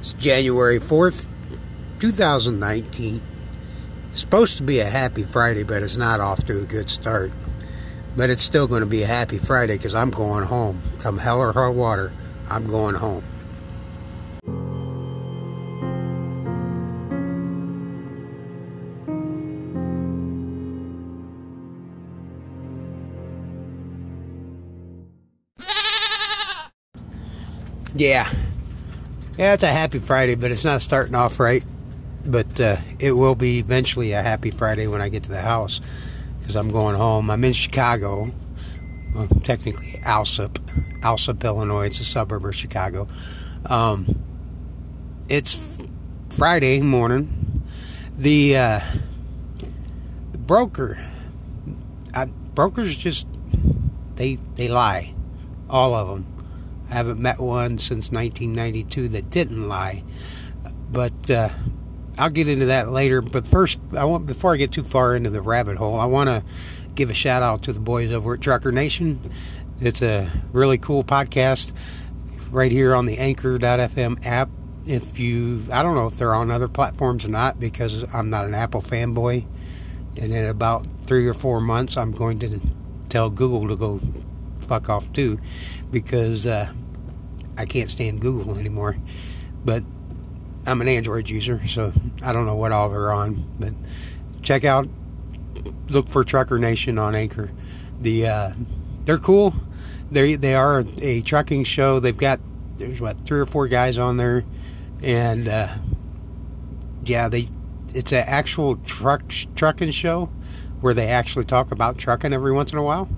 It's January 4th, 2019. It's supposed to be a happy Friday, but it's not off to a good start. But it's still going to be a happy Friday because I'm going home. Come hell or high water, I'm going home. Yeah. Yeah, it's a happy Friday, but it's not starting off right. But uh, it will be eventually a happy Friday when I get to the house because I'm going home. I'm in Chicago, well, technically Alsip, Alsip, Illinois. It's a suburb of Chicago. Um, it's Friday morning. The, uh, broker, I, brokers just they they lie, all of them. I haven't met one since 1992 that didn't lie. But uh, I'll get into that later. But first, I want before I get too far into the rabbit hole, I want to give a shout out to the boys over at Trucker Nation. It's a really cool podcast right here on the Anchor.fm app. If you, I don't know if they're on other platforms or not because I'm not an Apple fanboy. And in about three or four months, I'm going to tell Google to go fuck off too because uh, I can't stand Google anymore. But I'm an Android user, so I don't know what all they're on. But check out, look for Trucker Nation on Anchor. The uh, they're cool. They they are a trucking show. They've got there's what three or four guys on there, and uh, yeah, they it's an actual truck trucking show where they actually talk about trucking every once in a while.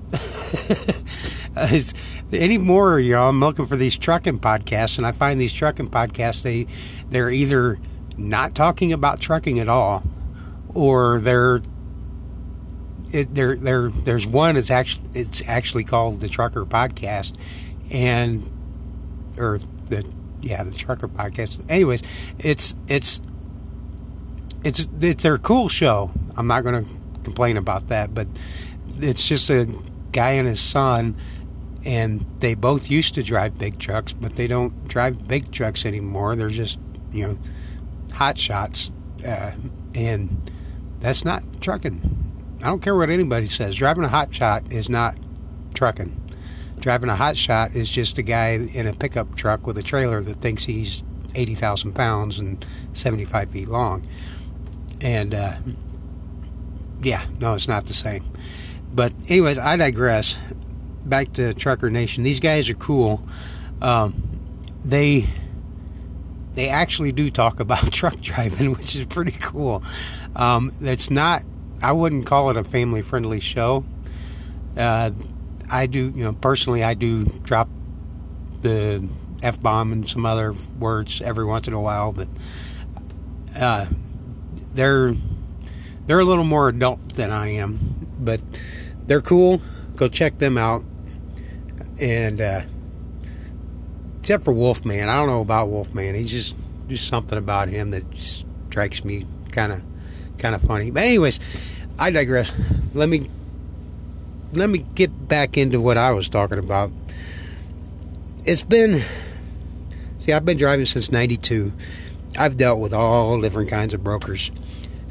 anymore, you know, I'm looking for these trucking podcasts, and I find these trucking podcasts they they're either not talking about trucking at all, or they're it, there there there's one it's actually it's actually called the Trucker Podcast, and or the yeah the Trucker Podcast. Anyways, it's it's it's it's their cool show. I'm not going to complain about that, but it's just a guy and his son and they both used to drive big trucks, but they don't drive big trucks anymore. They're just, you know, hot shots, uh, and that's not trucking. I don't care what anybody says. Driving a hot shot is not trucking. Driving a hot shot is just a guy in a pickup truck with a trailer that thinks he's 80,000 pounds and 75 feet long. And, uh, yeah, no, it's not the same. But, anyways, I digress back to Trucker Nation. These guys are cool. Um, they they actually do talk about truck driving, which is pretty cool. Um, it's not. I wouldn't call it a family friendly show. Uh, I do, you know, personally, I do drop the f bomb and some other words every once in a while, but uh, they're they're a little more adult than I am, but they're cool. Go check them out and uh, except for Wolfman, I don't know about Wolfman. He's just just something about him that strikes me kind of kind of funny. But anyways, I digress. Let me let me get back into what I was talking about. It's been see, I've been driving since '92. I've dealt with all different kinds of brokers,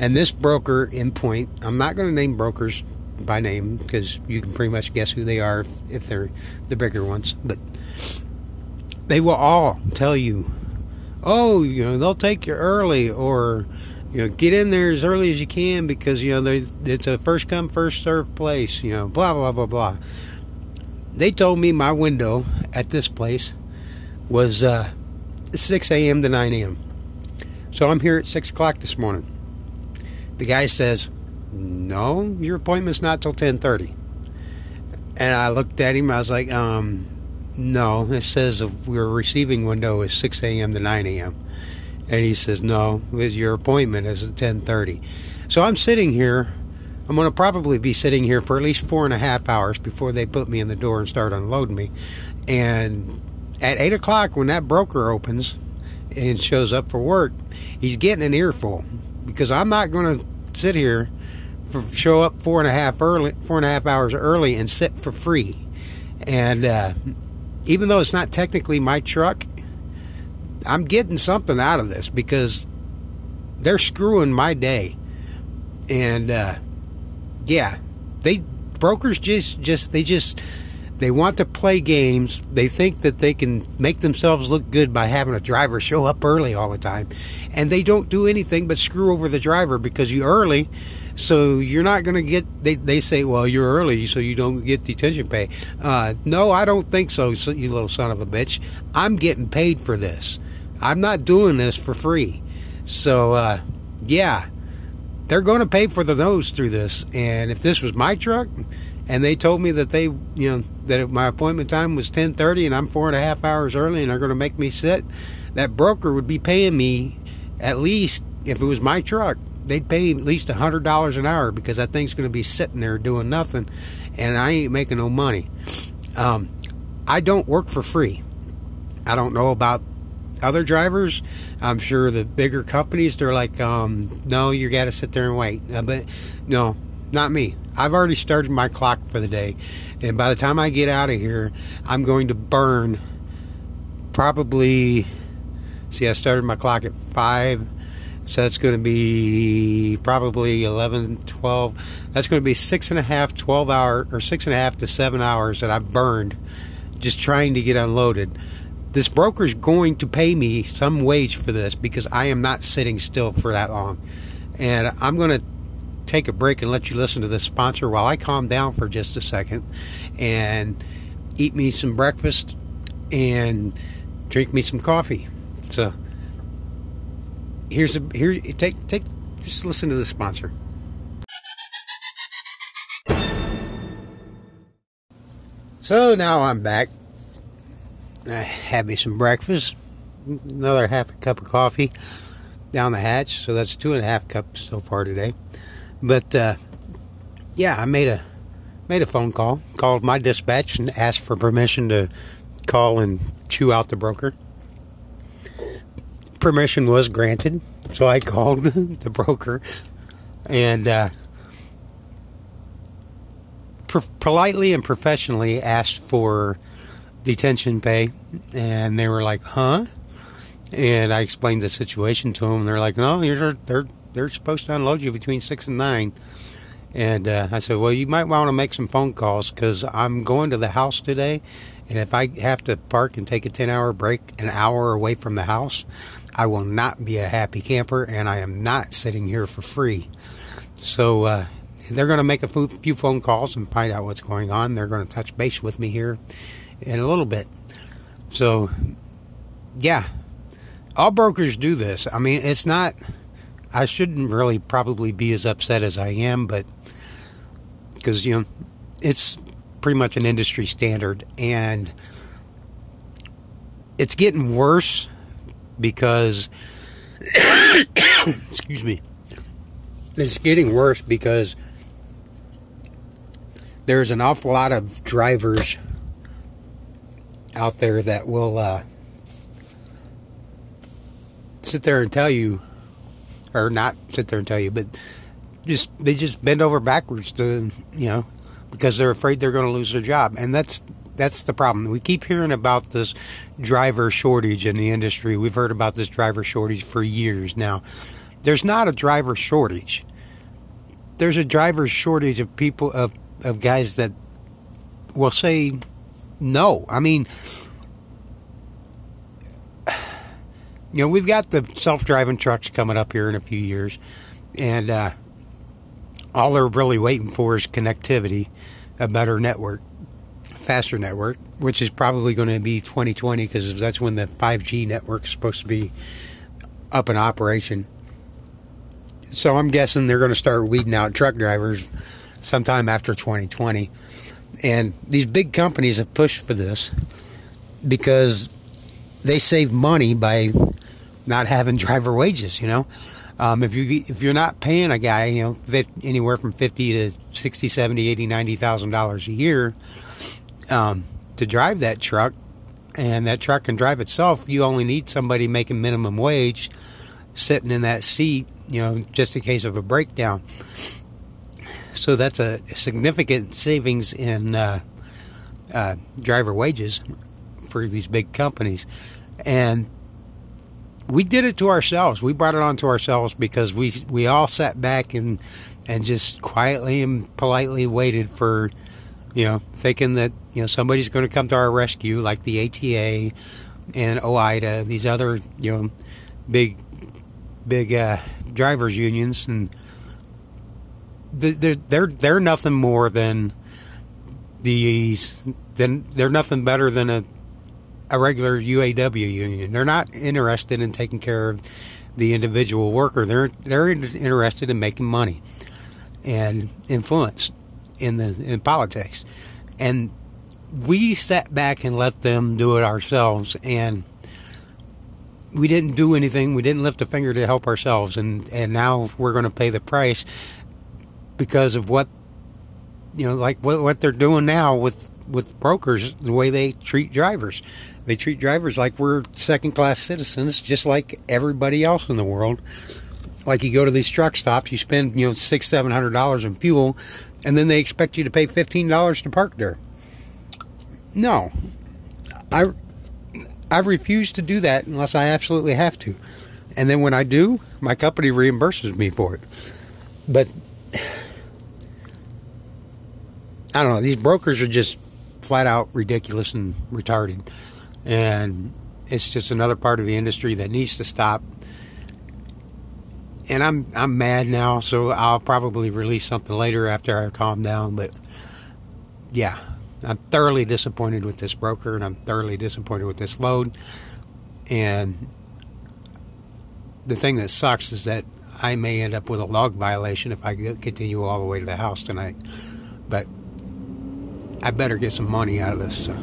and this broker in point, I'm not going to name brokers by name because you can pretty much guess who they are if they're the bigger ones. But they will all tell you, oh, you know, they'll take you early or you know, get in there as early as you can because you know they, it's a first come first served place. You know, blah blah blah blah. They told me my window at this place was uh, 6 a.m. to 9 a.m. So I'm here at 6 o'clock this morning. The guy says, no, your appointment's not till 10:30. And I looked at him. I was like, um, no. It says your receiving window is 6 a.m. to 9 a.m. And he says, no, your appointment is at 10:30. So I'm sitting here. I'm going to probably be sitting here for at least four and a half hours before they put me in the door and start unloading me. And at eight o'clock, when that broker opens and shows up for work, he's getting an earful because I'm not going to sit here show up four and a half early, four and a half hours early, and sit for free. And uh, even though it's not technically my truck, I'm getting something out of this because they're screwing my day. And uh, yeah, they brokers just just they just they want to play games. They think that they can make themselves look good by having a driver show up early all the time. And they don't do anything but screw over the driver because you're early. So you're not going to get, they, they say, well, you're early, so you don't get detention pay. Uh, no, I don't think so, you little son of a bitch. I'm getting paid for this. I'm not doing this for free. So, uh, yeah, they're going to pay for the nose through this. And if this was my truck, and they told me that they, you know, that my appointment time was 10:30 and I'm four and a half hours early, and they're going to make me sit. That broker would be paying me at least, if it was my truck, they'd pay at least a hundred dollars an hour because that thing's going to be sitting there doing nothing, and I ain't making no money. Um, I don't work for free. I don't know about other drivers. I'm sure the bigger companies they're like, um, no, you got to sit there and wait. Uh, but no, not me. I've already started my clock for the day. And by the time I get out of here, I'm going to burn probably. See, I started my clock at 5. So that's going to be probably 11, 12. That's going to be six and a half, 12 hour, or six and a half to seven hours that I've burned just trying to get unloaded. This broker's going to pay me some wage for this because I am not sitting still for that long. And I'm going to take a break and let you listen to this sponsor while I calm down for just a second and eat me some breakfast and drink me some coffee. So here's a here take take just listen to the sponsor. So now I'm back. I had me some breakfast, another half a cup of coffee down the hatch, so that's two and a half cups so far today. But uh, yeah, I made a made a phone call, called my dispatch, and asked for permission to call and chew out the broker. Permission was granted, so I called the broker and uh, politely and professionally asked for detention pay, and they were like, "Huh?" And I explained the situation to them, and they're like, "No, you're they're they're supposed to unload you between six and nine. And uh, I said, well, you might want to make some phone calls because I'm going to the house today, and if I have to park and take a 10-hour break an hour away from the house, I will not be a happy camper, and I am not sitting here for free. So uh, they're going to make a few phone calls and find out what's going on. They're going to touch base with me here in a little bit. So, yeah, all brokers do this. I mean, it's not I shouldn't really probably be as upset as I am, but because you know it's pretty much an industry standard, and it's getting worse because excuse me, it's getting worse because there's an awful lot of drivers out there that will uh, sit there and tell you or not sit there and tell you, but just they just bend over backwards to you know because they're afraid they're going to lose their job, and that's that's the problem. We keep hearing about this driver shortage in the industry. We've heard about this driver shortage for years now. There's not a driver shortage. There's a driver shortage of people of of guys that will say no. I mean, you know, we've got the self-driving trucks coming up here in a few years, and uh, all they're really waiting for is connectivity, a better network, faster network, which is probably going to be 2020 because that's when the 5G network is supposed to be up in operation. So I'm guessing they're going to start weeding out truck drivers sometime after 2020. And these big companies have pushed for this because they save money by not having driver wages. You know, um, if you if you're not paying a guy, you know, anywhere from fifty to sixty, seventy, eighty, ninety thousand dollars a year um, to drive that truck, and that truck can drive itself, you only need somebody making minimum wage sitting in that seat. You know, just in case of a breakdown. So that's a significant savings in uh, uh, driver wages for these big companies, and we did it to ourselves. We brought it on to ourselves because we we all sat back and and just quietly and politely waited for, you know, thinking that you know somebody's going to come to our rescue, like the ATA and OIDA, these other you know big big uh, drivers unions, and they're they're they're nothing more than these. Then they're nothing better than a a regular UAW union. They're not interested in taking care of the individual worker. They're they're interested in making money and influence in the in politics. And we sat back and let them do it ourselves and we didn't do anything. We didn't lift a finger to help ourselves and and now we're going to pay the price because of what you know like what, what they're doing now with with brokers the way they treat drivers they treat drivers like we're second class citizens, just like everybody else in the world. Like you go to these truck stops, you spend you know six seven hundred dollars in fuel, and then they expect you to pay fifteen dollars to park there. No, I I refuse to do that unless I absolutely have to, and then when I do, my company reimburses me for it. But I don't know. These brokers are just flat out ridiculous and retarded and it's just another part of the industry that needs to stop. And I'm I'm mad now, so I'll probably release something later after I calm down. But yeah, I'm thoroughly disappointed with this broker, and I'm thoroughly disappointed with this load. And the thing that sucks is that I may end up with a log violation if I continue all the way to the house tonight. But I better get some money out of this. So.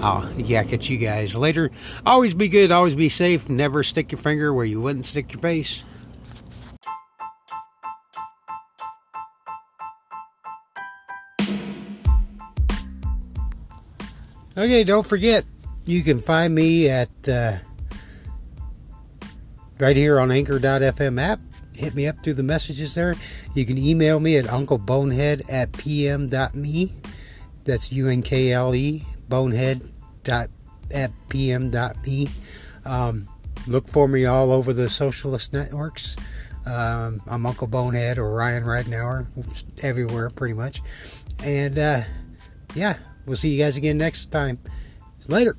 I'll yak at you guys later. Always be good, always be safe, never stick your finger where you wouldn't stick your face. Okay, don't forget, you can find me at uh, right here on anchor.fm app. Hit me up through the messages there. You can email me at unklebonehead at pm.me. That's U N K L E bonehead dot at pm.me. Um, look for me all over the socialist networks. Um, I'm Uncle Bonehead or Ryan Ridenhour, everywhere pretty much. And uh, yeah, we'll see you guys again next time. Later.